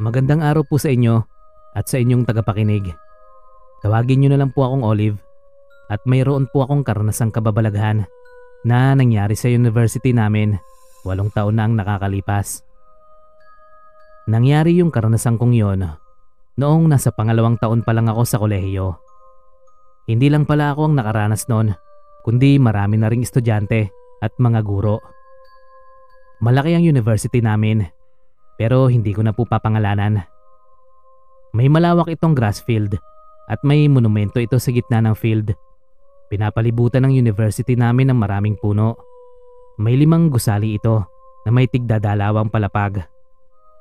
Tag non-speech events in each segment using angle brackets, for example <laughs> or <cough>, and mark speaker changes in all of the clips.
Speaker 1: Magandang araw po sa inyo at sa inyong tagapakinig. Tawagin niyo na lang po akong Olive at mayroon po akong karanasang kababalaghan na nangyari sa university namin walong taon na ang nakakalipas. Nangyari yung karanasan kong yon noong nasa pangalawang taon pa lang ako sa kolehiyo. Hindi lang pala ako ang nakaranas noon, kundi marami na ring estudyante at mga guro. Malaki ang university namin pero hindi ko na po papangalanan. May malawak itong grass field at may monumento ito sa gitna ng field. Pinapalibutan ng university namin ng maraming puno. May limang gusali ito na may tigdadalawang palapag.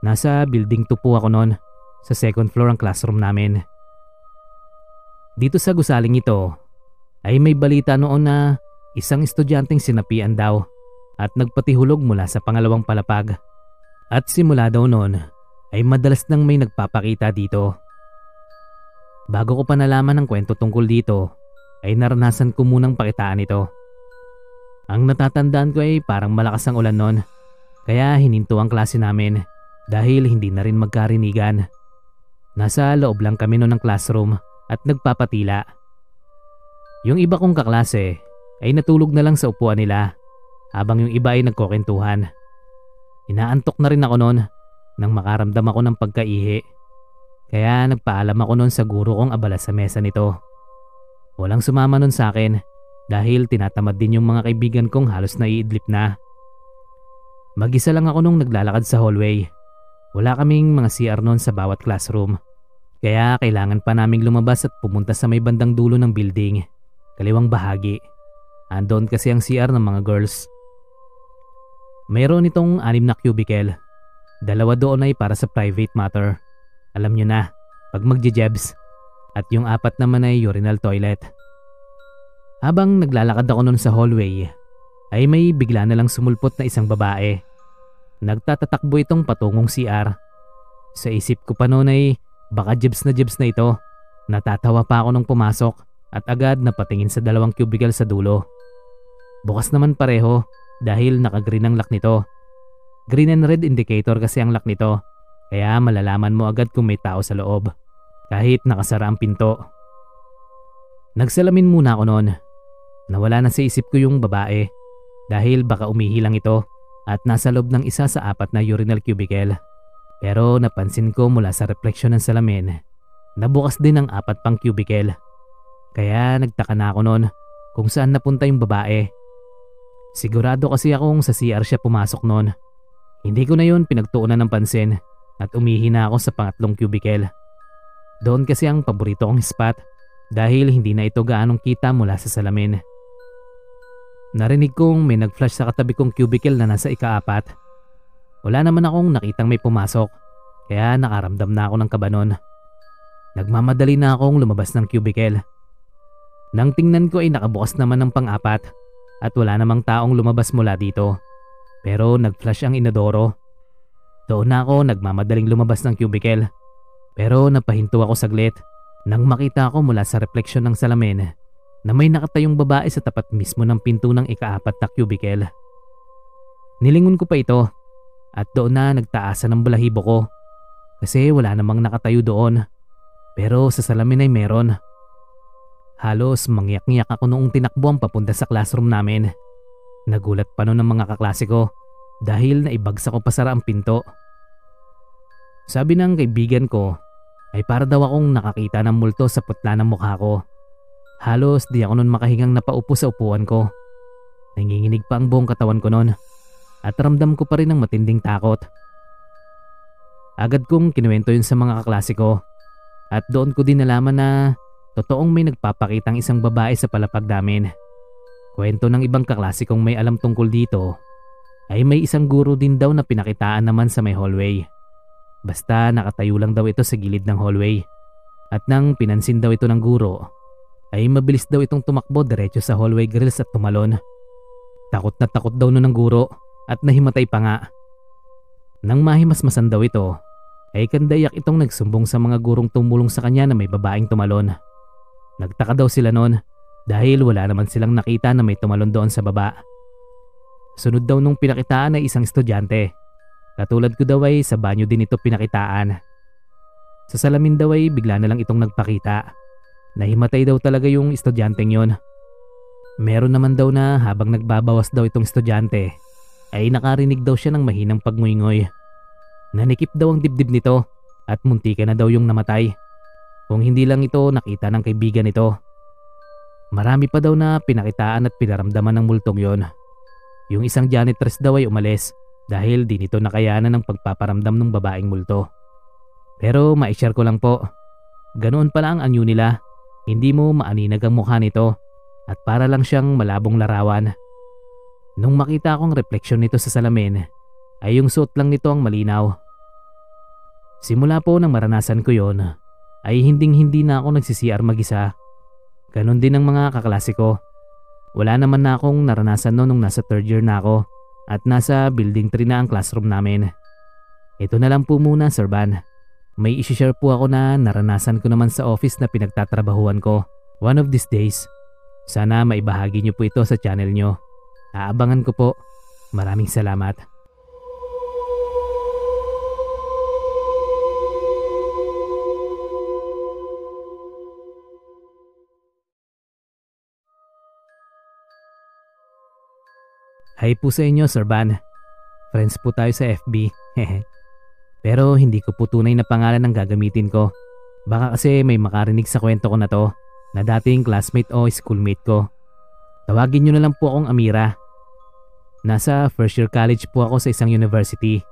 Speaker 1: Nasa building 2 po ako noon sa second floor ang classroom namin. Dito sa gusaling ito ay may balita noon na isang estudyanteng sinapian daw at nagpatihulog mula sa pangalawang palapag. At simula daw noon ay madalas nang may nagpapakita dito. Bago ko pa nalaman ang kwento tungkol dito ay naranasan ko munang pakitaan ito. Ang natatandaan ko ay parang malakas ang ulan noon kaya hininto ang klase namin dahil hindi na rin magkarinigan. Nasa loob lang kami noon ng classroom at nagpapatila. Yung iba kong kaklase ay natulog na lang sa upuan nila habang yung iba ay nagkokentuhan. Inaantok na rin ako noon nang makaramdam ako ng pagkaihi. Kaya nagpaalam ako noon sa guro kong abala sa mesa nito. Walang sumama noon sa akin dahil tinatamad din yung mga kaibigan kong halos naiidlip na. Mag-isa lang ako nung naglalakad sa hallway. Wala kaming mga CR noon sa bawat classroom. Kaya kailangan pa naming lumabas at pumunta sa may bandang dulo ng building. Kaliwang bahagi. Andon kasi ang CR ng mga girls. Mayroon itong anim na cubicle. Dalawa doon ay para sa private matter. Alam nyo na, pag magje-jebs. At yung apat naman ay urinal toilet. Habang naglalakad ako noon sa hallway, ay may bigla na lang sumulpot na isang babae. Nagtatatakbo itong patungong CR. Sa isip ko pa noon ay baka jibs na jibs na ito. Natatawa pa ako nung pumasok at agad napatingin sa dalawang cubicle sa dulo. Bukas naman pareho dahil naka-green ang lock nito. Green and red indicator kasi ang lock nito kaya malalaman mo agad kung may tao sa loob kahit nakasara ang pinto. Nagsalamin muna ako noon. Nawala na sa isip ko yung babae dahil baka umihi lang ito at nasa loob ng isa sa apat na urinal cubicle. Pero napansin ko mula sa refleksyon ng salamin na bukas din ang apat pang cubicle. Kaya nagtaka na ako noon kung saan napunta yung babae Sigurado kasi akong sa CR siya pumasok noon. Hindi ko na yun pinagtuunan ng pansin at umihi na ako sa pangatlong cubicle. Doon kasi ang paborito kong spot dahil hindi na ito gaanong kita mula sa salamin. Narinig kong may nag-flash sa katabi kong cubicle na nasa ikaapat. Wala naman akong nakitang may pumasok kaya nakaramdam na ako ng kabanon. Nagmamadali na akong lumabas ng cubicle. Nang tingnan ko ay nakabukas naman ng pang-apat at wala namang taong lumabas mula dito. Pero nag-flash ang inodoro. Doon na ako nagmamadaling lumabas ng cubicle. Pero napahinto ako saglit nang makita ko mula sa refleksyon ng salamin na may nakatayong babae sa tapat mismo ng pinto ng ikaapat na cubicle. Nilingon ko pa ito at doon na nagtaasan ng balahibo ko kasi wala namang nakatayo doon. Pero sa salamin ay meron. Halos mangyak-ngyak ako noong tinakbo ang papunta sa classroom namin. Nagulat pa noon ng mga kaklase ko dahil naibagsak ko pasara ang pinto. Sabi ng kaibigan ko ay para daw akong nakakita ng multo sa putla ng mukha ko. Halos di ako noon makahingang napaupo sa upuan ko. Nanginginig pa ang buong katawan ko noon at ramdam ko pa rin ang matinding takot. Agad kong kinuwento yun sa mga kaklase ko at doon ko din nalaman na Totoong may nagpapakitang isang babae sa palapag namin. Kwento ng ibang kaklase kong may alam tungkol dito ay may isang guro din daw na pinakitaan naman sa may hallway. Basta nakatayo lang daw ito sa gilid ng hallway. At nang pinansin daw ito ng guro, ay mabilis daw itong tumakbo diretso sa hallway grills at tumalon. Takot na takot daw nun ng guro at nahimatay pa nga. Nang mahimasmasan daw ito, ay kandayak itong nagsumbong sa mga gurong tumulong sa kanya na may babaeng tumalon. Nagtaka daw sila noon dahil wala naman silang nakita na may tumalon doon sa baba. Sunod daw nung pinakitaan ay isang estudyante Katulad ko daw ay sa banyo din ito pinakitaan. Sa salamin daw ay bigla na lang itong nagpakita. Nahimatay daw talaga yung estudyanteng yon. Meron naman daw na habang nagbabawas daw itong estudyante ay nakarinig daw siya ng mahinang pagngoy Nanikip daw ang dibdib nito at muntika na daw yung namatay. Kung hindi lang ito nakita ng kaibigan nito. Marami pa daw na pinakitaan at pinaramdaman ng multong yon. Yung isang janitress daw ay umalis dahil di nito nakayanan ng pagpaparamdam ng babaeng multo. Pero ma-share ko lang po. Ganoon pala ang anyo nila. Hindi mo maaninag ang mukha nito at para lang siyang malabong larawan. Nung makita akong refleksyon nito sa salamin, ay yung suot lang nito ang malinaw. Simula po nang maranasan ko yon, ay hinding hindi na ako nagsisiyar mag-isa. Ganon din ang mga kaklase ko. Wala naman na akong naranasan noon nung nasa third year na ako at nasa building 3 na ang classroom namin. Ito na lang po muna Sir Van. May isi-share po ako na naranasan ko naman sa office na pinagtatrabahuan ko. One of these days. Sana maibahagi niyo po ito sa channel niyo. Aabangan ko po. Maraming salamat. Hi po sa inyo, Sir Van. Friends po tayo sa FB. <laughs> Pero hindi ko po tunay na pangalan ang gagamitin ko. Baka kasi may makarinig sa kwento ko na to na dating classmate o schoolmate ko. Tawagin nyo na lang po akong Amira. Nasa first year college po ako sa isang university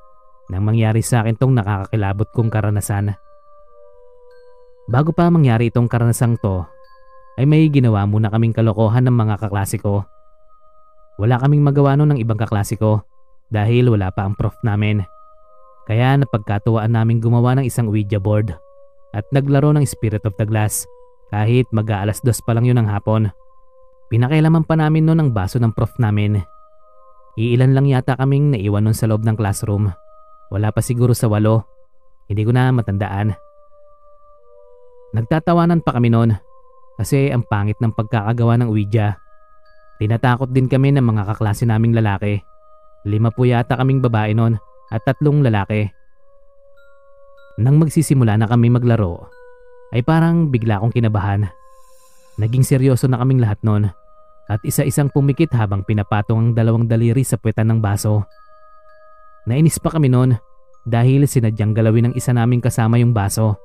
Speaker 1: nang mangyari sa akin tong nakakakilabot kong karanasan. Bago pa mangyari itong karanasang to, ay may ginawa muna kaming kalokohan ng mga kaklase ko. Wala kaming magawa nun ng ibang kaklase dahil wala pa ang prof namin. Kaya napagkatuwaan namin gumawa ng isang Ouija board at naglaro ng Spirit of the Glass kahit mag-aalas dos pa lang yun ng hapon. Pinakailaman pa namin noon ang baso ng prof namin. Iilan lang yata kaming naiwan nun sa loob ng classroom. Wala pa siguro sa walo. Hindi ko na matandaan. Nagtatawanan pa kami noon kasi ang pangit ng pagkakagawa ng Ouija. Tinatakot din kami ng mga kaklase naming lalaki. Lima po yata kaming babae noon at tatlong lalaki. Nang magsisimula na kami maglaro, ay parang bigla akong kinabahan. Naging seryoso na kaming lahat noon at isa-isang pumikit habang pinapatong ang dalawang daliri sa puwetan ng baso. Nainis pa kami noon dahil sinadyang galawin ng isa naming kasama yung baso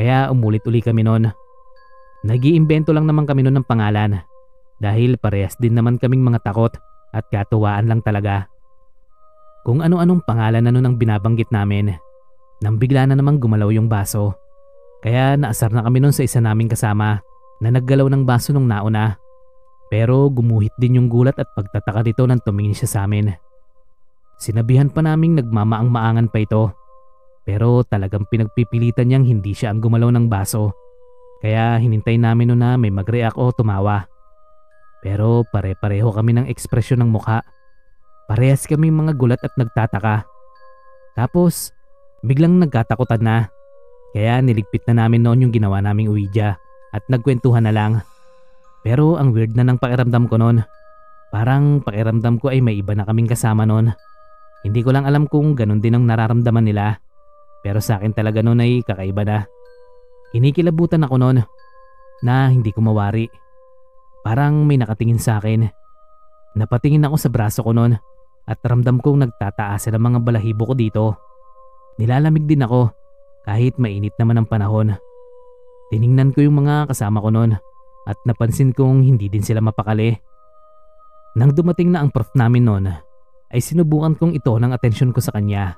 Speaker 1: kaya umulit-uli kami noon. Nag-iimbento lang naman kami noon ng pangalan dahil parehas din naman kaming mga takot at katuwaan lang talaga. Kung ano-anong pangalan na nun ang binabanggit namin. Nang bigla na namang gumalaw yung baso. Kaya naasar na kami nun sa isa naming kasama na naggalaw ng baso nung nauna. Pero gumuhit din yung gulat at pagtataka dito nang tumingin siya sa amin. Sinabihan pa naming nagmamaang-maangan pa ito. Pero talagang pinagpipilitan niyang hindi siya ang gumalaw ng baso. Kaya hinintay namin nun na may mag-react o tumawa. Pero pare-pareho kami ng ekspresyon ng mukha Parehas kami mga gulat at nagtataka. Tapos, biglang nagkatakutan na. Kaya niligpit na namin noon yung ginawa naming Ouija at nagkwentuhan na lang. Pero ang weird na ng pakiramdam ko noon. Parang pakiramdam ko ay may iba na kaming kasama noon. Hindi ko lang alam kung ganun din ang nararamdaman nila. Pero sa akin talaga noon ay kakaiba na. Kinikilabutan ako noon na hindi ko mawari. Parang may nakatingin sa akin. Napatingin ako sa braso ko noon at ramdam kong nagtataas ang mga balahibo ko dito. Nilalamig din ako kahit mainit naman ang panahon. Tiningnan ko yung mga kasama ko noon at napansin kong hindi din sila mapakali. Nang dumating na ang prof namin noon ay sinubukan kong ito ng atensyon ko sa kanya.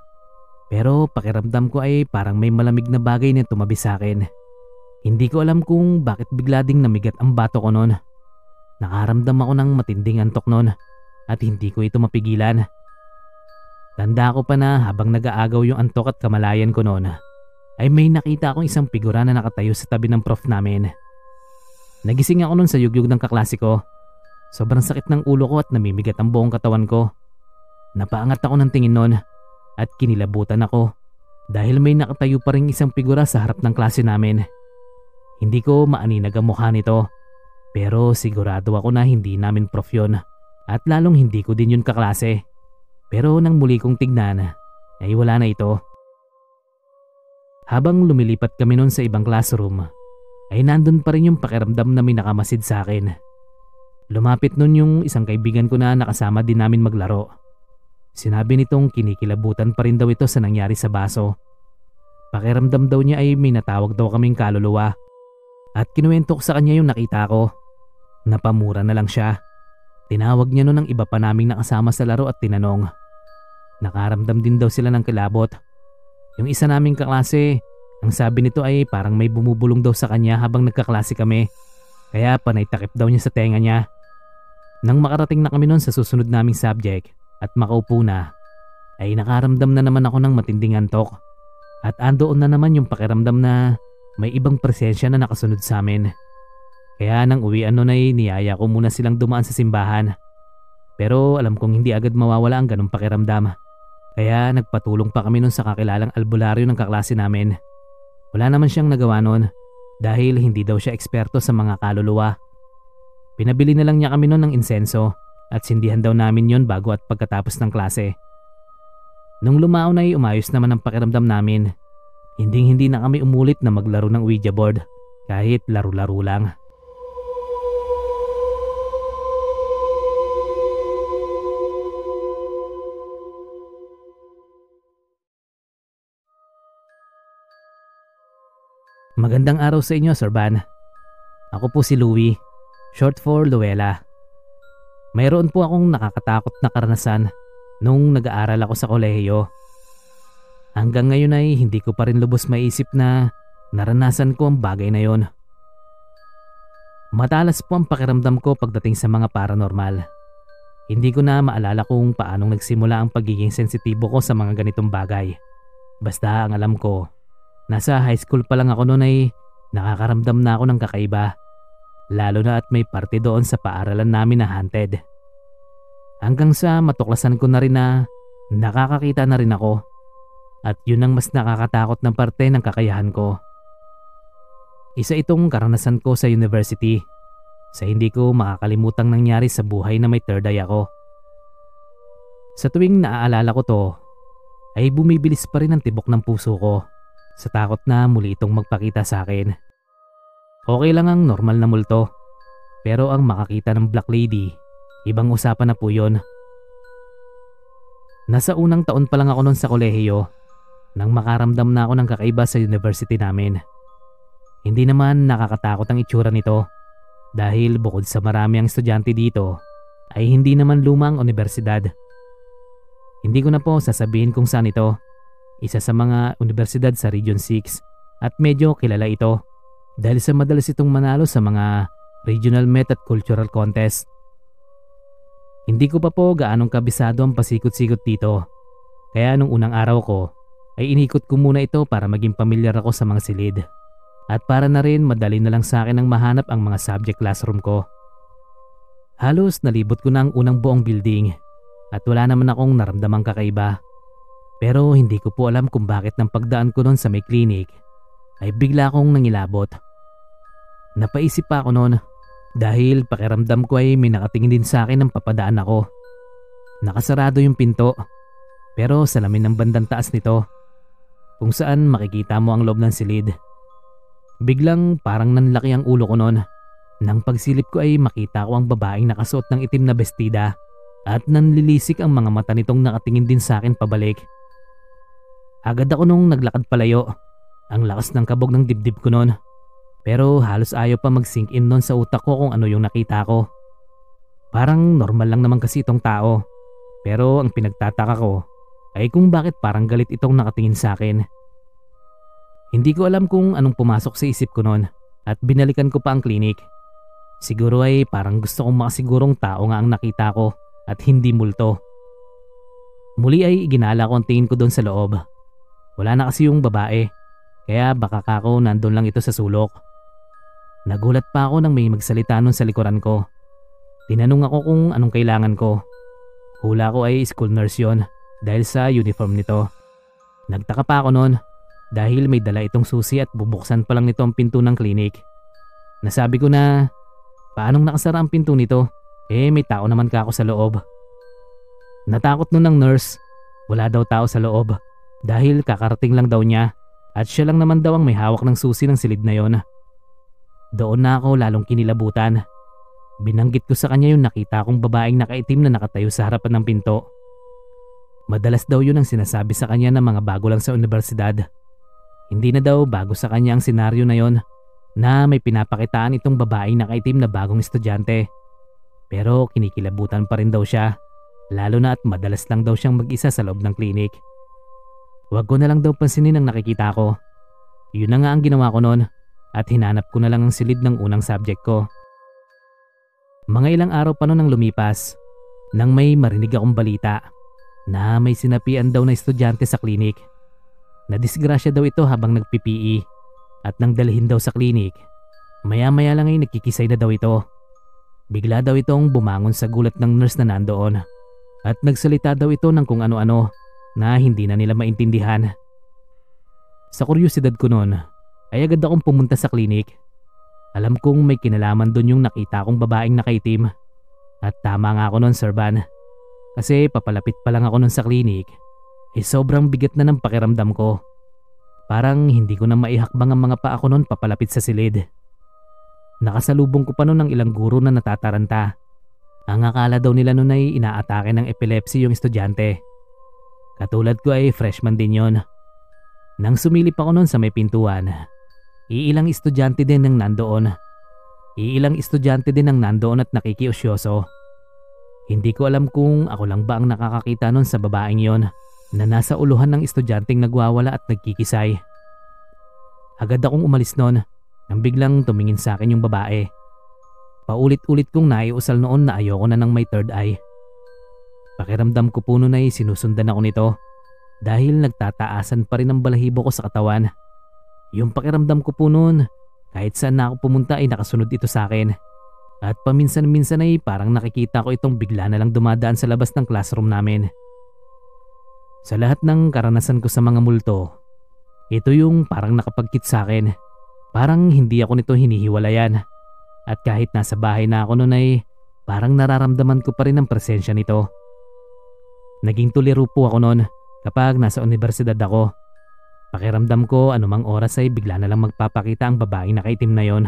Speaker 1: Pero pakiramdam ko ay parang may malamig na bagay na tumabi sa akin. Hindi ko alam kung bakit bigla ding namigat ang bato ko noon. Nakaramdam ako ng matinding antok noon at hindi ko ito mapigilan. Tanda ko pa na habang nag-aagaw yung antok at kamalayan ko noon ay may nakita akong isang figura na nakatayo sa tabi ng prof namin. Nagising ako noon sa yugyug ng kaklase ko. Sobrang sakit ng ulo ko at namimigat ang buong katawan ko. Napaangat ako ng tingin noon at kinilabutan ako dahil may nakatayo pa rin isang figura sa harap ng klase namin. Hindi ko maaninag ang mukha nito pero sigurado ako na hindi namin prof yun. At lalong hindi ko din yun kaklase. Pero nang muli kong tignan, ay wala na ito. Habang lumilipat kami noon sa ibang classroom, ay nandun pa rin yung pakiramdam na may nakamasid sa akin. Lumapit noon yung isang kaibigan ko na nakasama din namin maglaro. Sinabi nitong kinikilabutan pa rin daw ito sa nangyari sa baso. Pakiramdam daw niya ay may natawag daw kaming kaluluwa. At kinuwento ko sa kanya yung nakita ko. Napamura na lang siya. Tinawag niya noon ang iba pa naming nakasama sa laro at tinanong. Nakaramdam din daw sila ng kilabot. Yung isa naming kaklase, ang sabi nito ay parang may bumubulong daw sa kanya habang nagkaklase kami. Kaya panay takip daw niya sa tenga niya. Nang makarating na kami noon sa susunod naming subject at makaupo na, ay nakaramdam na naman ako ng matinding antok. At andoon na naman yung pakiramdam na may ibang presensya na nakasunod sa amin. Kaya nang uwian noon ay niyaya ko muna silang dumaan sa simbahan. Pero alam kong hindi agad mawawala ang ganong pakiramdam. Kaya nagpatulong pa kami nun sa kakilalang albularyo ng kaklase namin. Wala naman siyang nagawa nun dahil hindi daw siya eksperto sa mga kaluluwa. Pinabili na lang niya kami nun ng insenso at sindihan daw namin yon bago at pagkatapos ng klase. Nung lumao na ay umayos naman ang pakiramdam namin. Hinding hindi na kami umulit na maglaro ng Ouija board kahit laro-laro lang. Magandang araw sa inyo, Sir Van. Ako po si Louie, short for Luella. Mayroon po akong nakakatakot na karanasan nung nag-aaral ako sa kolehiyo. Hanggang ngayon ay hindi ko pa rin lubos maisip na naranasan ko ang bagay na yon. Matalas po ang pakiramdam ko pagdating sa mga paranormal. Hindi ko na maalala kung paanong nagsimula ang pagiging sensitibo ko sa mga ganitong bagay. Basta ang alam ko, Nasa high school pa lang ako noon ay nakakaramdam na ako ng kakaiba. Lalo na at may parte doon sa paaralan namin na haunted. Hanggang sa matuklasan ko na rin na nakakakita na rin ako. At yun ang mas nakakatakot na parte ng kakayahan ko. Isa itong karanasan ko sa university sa hindi ko makakalimutang nangyari sa buhay na may third eye ako. Sa tuwing naaalala ko to, ay bumibilis pa rin ang tibok ng puso ko sa takot na muli itong magpakita sa akin. Okay lang ang normal na multo, pero ang makakita ng Black Lady, ibang usapan na po yon. Nasa unang taon pa lang ako noon sa kolehiyo nang makaramdam na ako ng kakaiba sa university namin. Hindi naman nakakatakot ang itsura nito dahil bukod sa marami ang estudyante dito ay hindi naman lumang universidad. Hindi ko na po sasabihin kung saan ito isa sa mga universidad sa Region 6 at medyo kilala ito dahil sa madalas itong manalo sa mga regional met at cultural contest. Hindi ko pa po gaanong kabisado ang pasikot-sikot dito kaya nung unang araw ko ay inikot ko muna ito para maging pamilyar ako sa mga silid at para na rin madali na lang sa akin ang mahanap ang mga subject classroom ko. Halos nalibot ko na ang unang buong building at wala naman akong naramdamang kakaiba. Pero hindi ko po alam kung bakit ng pagdaan ko noon sa may clinic ay bigla akong nangilabot. Napaisip pa ako noon dahil pakiramdam ko ay may nakatingin din sa akin ng papadaan ako. Nakasarado yung pinto pero salamin ng bandang taas nito kung saan makikita mo ang loob ng silid. Biglang parang nanlaki ang ulo ko noon. Nang pagsilip ko ay makita ko ang babaeng nakasuot ng itim na bestida at nanlilisik ang mga mata nitong nakatingin din sa akin pabalik. Agad ako nung naglakad palayo. Ang lakas ng kabog ng dibdib ko noon. Pero halos ayaw pa mag-sink in noon sa utak ko kung ano yung nakita ko. Parang normal lang naman kasi itong tao. Pero ang pinagtataka ko ay kung bakit parang galit itong nakatingin sa akin. Hindi ko alam kung anong pumasok sa isip ko noon at binalikan ko pa ang klinik. Siguro ay parang gusto kong makasigurong tao nga ang nakita ko at hindi multo. Muli ay iginala ko ang tingin ko doon sa loob wala na kasi yung babae, kaya baka kako nandun lang ito sa sulok. Nagulat pa ako nang may magsalita nun sa likuran ko. Tinanong ako kung anong kailangan ko. Hula ko ay school nurse yon dahil sa uniform nito. Nagtaka pa ako noon dahil may dala itong susi at bubuksan pa lang nito ang pinto ng klinik. Nasabi ko na paanong nakasara ang pinto nito eh may tao naman ka ako sa loob. Natakot nun ng nurse Wala daw tao sa loob dahil kakarating lang daw niya at siya lang naman daw ang may hawak ng susi ng silid na yon. Doon na ako lalong kinilabutan. Binanggit ko sa kanya yung nakita kong babaeng nakaitim na nakatayo sa harapan ng pinto. Madalas daw yun ang sinasabi sa kanya ng mga bago lang sa universidad. Hindi na daw bago sa kanya ang senaryo na yon na may pinapakitaan itong babaeng nakaitim na bagong estudyante. Pero kinikilabutan pa rin daw siya, lalo na at madalas lang daw siyang mag-isa sa loob ng klinik. Huwag ko na lang daw pansinin ang nakikita ko. Yun na nga ang ginawa ko noon at hinanap ko na lang ang silid ng unang subject ko. Mga ilang araw pa noon ang lumipas nang may marinig akong balita na may sinapian daw na estudyante sa klinik. Nadisgrasya daw ito habang nagpipi at nang dalhin daw sa klinik. Maya-maya lang ay nagkikisay na daw ito. Bigla daw itong bumangon sa gulat ng nurse na nandoon at nagsalita daw ito ng kung ano-ano na hindi na nila maintindihan. Sa kuryosidad ko noon ay agad akong pumunta sa klinik. Alam kong may kinalaman doon yung nakita kong babaeng nakaitim. At tama nga ako noon Sir Van. Kasi papalapit pa lang ako noon sa klinik eh sobrang bigat na ng pakiramdam ko. Parang hindi ko na maihakbang ang mga paa ko noon papalapit sa silid. Nakasalubong ko pa noon ng ilang guro na natataranta. Ang akala daw nila noon ay inaatake ng epilepsy yung estudyante. Katulad ko ay freshman din yon. Nang sumilip ako noon sa may pintuan, iilang estudyante din ang nandoon. Iilang estudyante din ang nandoon at nakikiusyoso. Hindi ko alam kung ako lang ba ang nakakakita noon sa babaeng yon na nasa uluhan ng estudyanteng nagwawala at nagkikisay. Agad akong umalis noon nang biglang tumingin sa akin yung babae. Paulit-ulit kong naiusal noon na ayoko na ng may third eye. Pakiramdam ko po noon ay sinusundan ako nito dahil nagtataasan pa rin ang balahibo ko sa katawan. Yung pakiramdam ko po noon, kahit saan na ako pumunta ay nakasunod ito sa akin. At paminsan-minsan ay parang nakikita ko itong bigla na lang dumadaan sa labas ng classroom namin. Sa lahat ng karanasan ko sa mga multo, ito yung parang nakapagkit sa akin. Parang hindi ako nito hinihiwalayan. At kahit nasa bahay na ako noon ay parang nararamdaman ko pa rin ang presensya nito. Naging tuliro po ako noon kapag nasa universidad ako. Pakiramdam ko anumang oras ay bigla na lang magpapakita ang babaeng nakaitim na yon.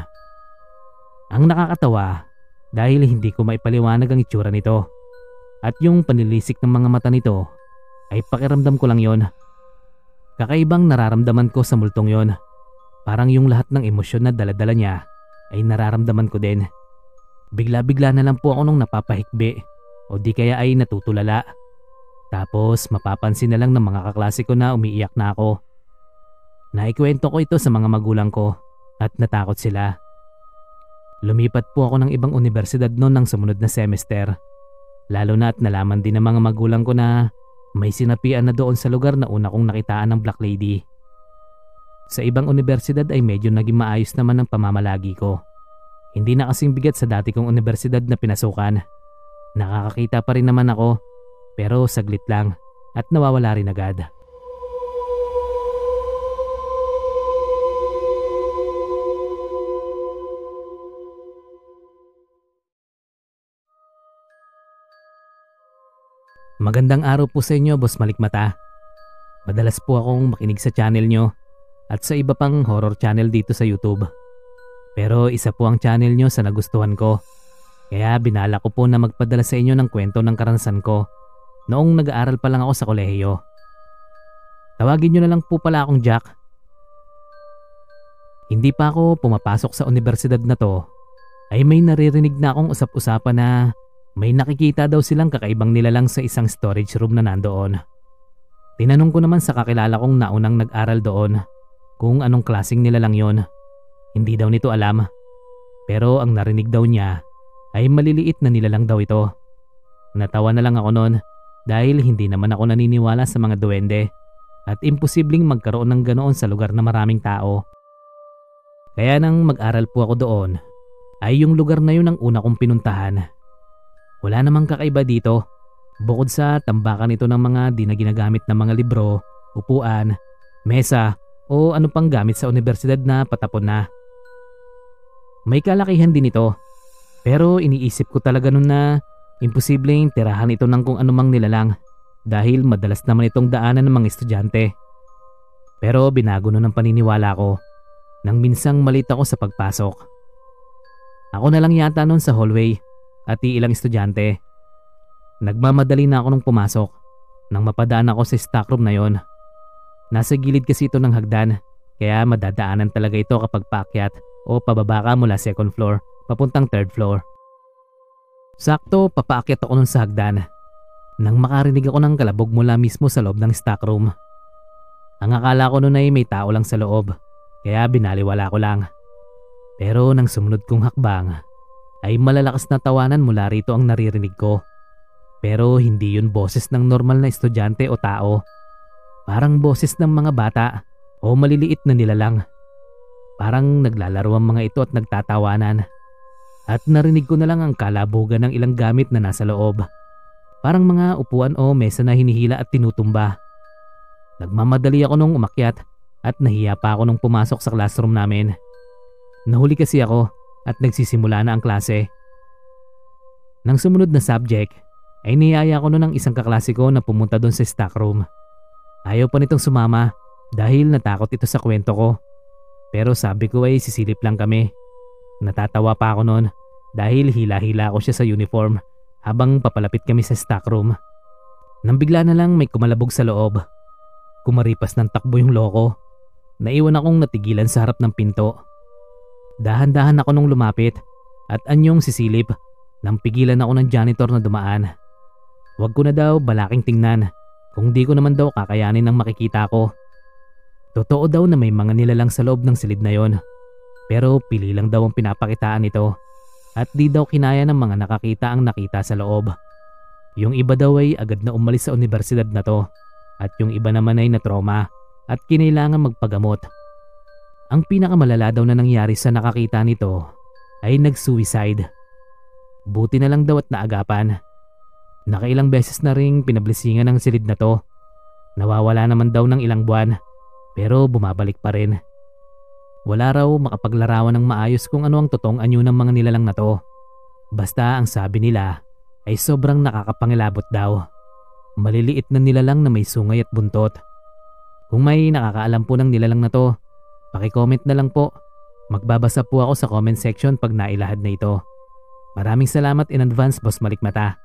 Speaker 1: Ang nakakatawa dahil hindi ko maipaliwanag ang itsura nito. At yung panilisik ng mga mata nito ay pakiramdam ko lang yon. Kakaibang nararamdaman ko sa multong yon. Parang yung lahat ng emosyon na daladala niya ay nararamdaman ko din. Bigla-bigla na lang po ako nung napapahikbi o di kaya ay natutulala. Tapos mapapansin na lang ng mga kaklase ko na umiiyak na ako. Naikwento ko ito sa mga magulang ko at natakot sila. Lumipat po ako ng ibang universidad noon ng sumunod na semester. Lalo na at nalaman din ng mga magulang ko na may sinapian na doon sa lugar na una kong nakitaan ng Black Lady. Sa ibang universidad ay medyo naging maayos naman ang pamamalagi ko. Hindi na kasing bigat sa dati kong universidad na pinasukan. Nakakakita pa rin naman ako pero saglit lang at nawawala rin agad. Magandang araw po sa inyo, Boss Malikmata. Madalas po akong makinig sa channel nyo at sa iba pang horror channel dito sa YouTube. Pero isa po ang channel nyo sa nagustuhan ko. Kaya binala ko po na magpadala sa inyo ng kwento ng karanasan ko noong nag-aaral pa lang ako sa kolehiyo. Tawagin nyo na lang po pala akong Jack. Hindi pa ako pumapasok sa universidad na to ay may naririnig na akong usap-usapan na may nakikita daw silang kakaibang nilalang sa isang storage room na nandoon. Tinanong ko naman sa kakilala kong naunang nag-aral doon kung anong klasing nilalang yon. Hindi daw nito alam. Pero ang narinig daw niya ay maliliit na nilalang daw ito. Natawa na lang ako noon dahil hindi naman ako naniniwala sa mga duwende at imposibleng magkaroon ng ganoon sa lugar na maraming tao. Kaya nang mag-aral po ako doon, ay yung lugar na yun ang una kong pinuntahan. Wala namang kakaiba dito, bukod sa tambakan ito ng mga di na ginagamit na mga libro, upuan, mesa o ano pang gamit sa universidad na patapon na. May kalakihan din ito, pero iniisip ko talaga noon na Imposibleng tirahan ito ng kung anumang nilalang dahil madalas naman itong daanan ng mga estudyante. Pero binago nun ang paniniwala ko nang minsang malita ako sa pagpasok. Ako na lang yata noon sa hallway at ilang estudyante. Nagmamadali na ako nung pumasok nang mapadaan ako sa stockroom na yon. Nasa gilid kasi ito ng hagdan kaya madadaanan talaga ito kapag paakyat o pababa ka mula second floor papuntang third floor. Sakto papaakyat ako nun sa hagdan nang makarinig ako ng kalabog mula mismo sa loob ng stockroom. Ang akala ko noon ay may tao lang sa loob kaya binaliwala ko lang. Pero nang sumunod kong hakbang ay malalakas na tawanan mula rito ang naririnig ko. Pero hindi yun boses ng normal na estudyante o tao. Parang boses ng mga bata o maliliit na nilalang. Parang naglalaro ang mga ito at nagtatawanan. At narinig ko na lang ang kalabugan ng ilang gamit na nasa loob. Parang mga upuan o mesa na hinihila at tinutumba. Nagmamadali ako nung umakyat at nahiya pa ako nung pumasok sa classroom namin. Nahuli kasi ako at nagsisimula na ang klase. Nang sumunod na subject ay niyaya ko noon ng isang kaklase ko na pumunta doon sa stock room. Ayaw pa nitong sumama dahil natakot ito sa kwento ko. Pero sabi ko ay sisilip lang kami. Natatawa pa ako noon dahil hila-hila ako siya sa uniform habang papalapit kami sa stock room. Nang bigla na lang may kumalabog sa loob. Kumaripas ng takbo yung loko. Naiwan akong natigilan sa harap ng pinto. Dahan-dahan ako nung lumapit at anyong sisilip nang pigilan ako ng janitor na dumaan. Huwag ko na daw balaking tingnan kung di ko naman daw kakayanin ng makikita ko. Totoo daw na may mga nilalang sa loob ng silid na yon. Pero pili lang daw ang pinapakitaan nito. At di daw kinaya ng mga nakakita ang nakita sa loob. Yung iba daw ay agad na umalis sa universidad na to. At yung iba naman ay natroma at kinailangan magpagamot. Ang pinakamalala daw na nangyari sa nakakita nito ay nag-suicide. Buti na lang daw at naagapan. Nakailang beses na ring pinablesingan ng silid na to. Nawawala naman daw ng ilang buwan pero bumabalik pa rin. Wala raw makapaglarawan ng maayos kung ano ang totoong anyo ng mga nilalang na to. Basta ang sabi nila ay sobrang nakakapangilabot daw. Maliliit na nilalang na may sungay at buntot. Kung may nakakaalam po ng nilalang na to, pakicomment na lang po. Magbabasa po ako sa comment section pag nailahad na ito. Maraming salamat in advance, Boss Malikmata.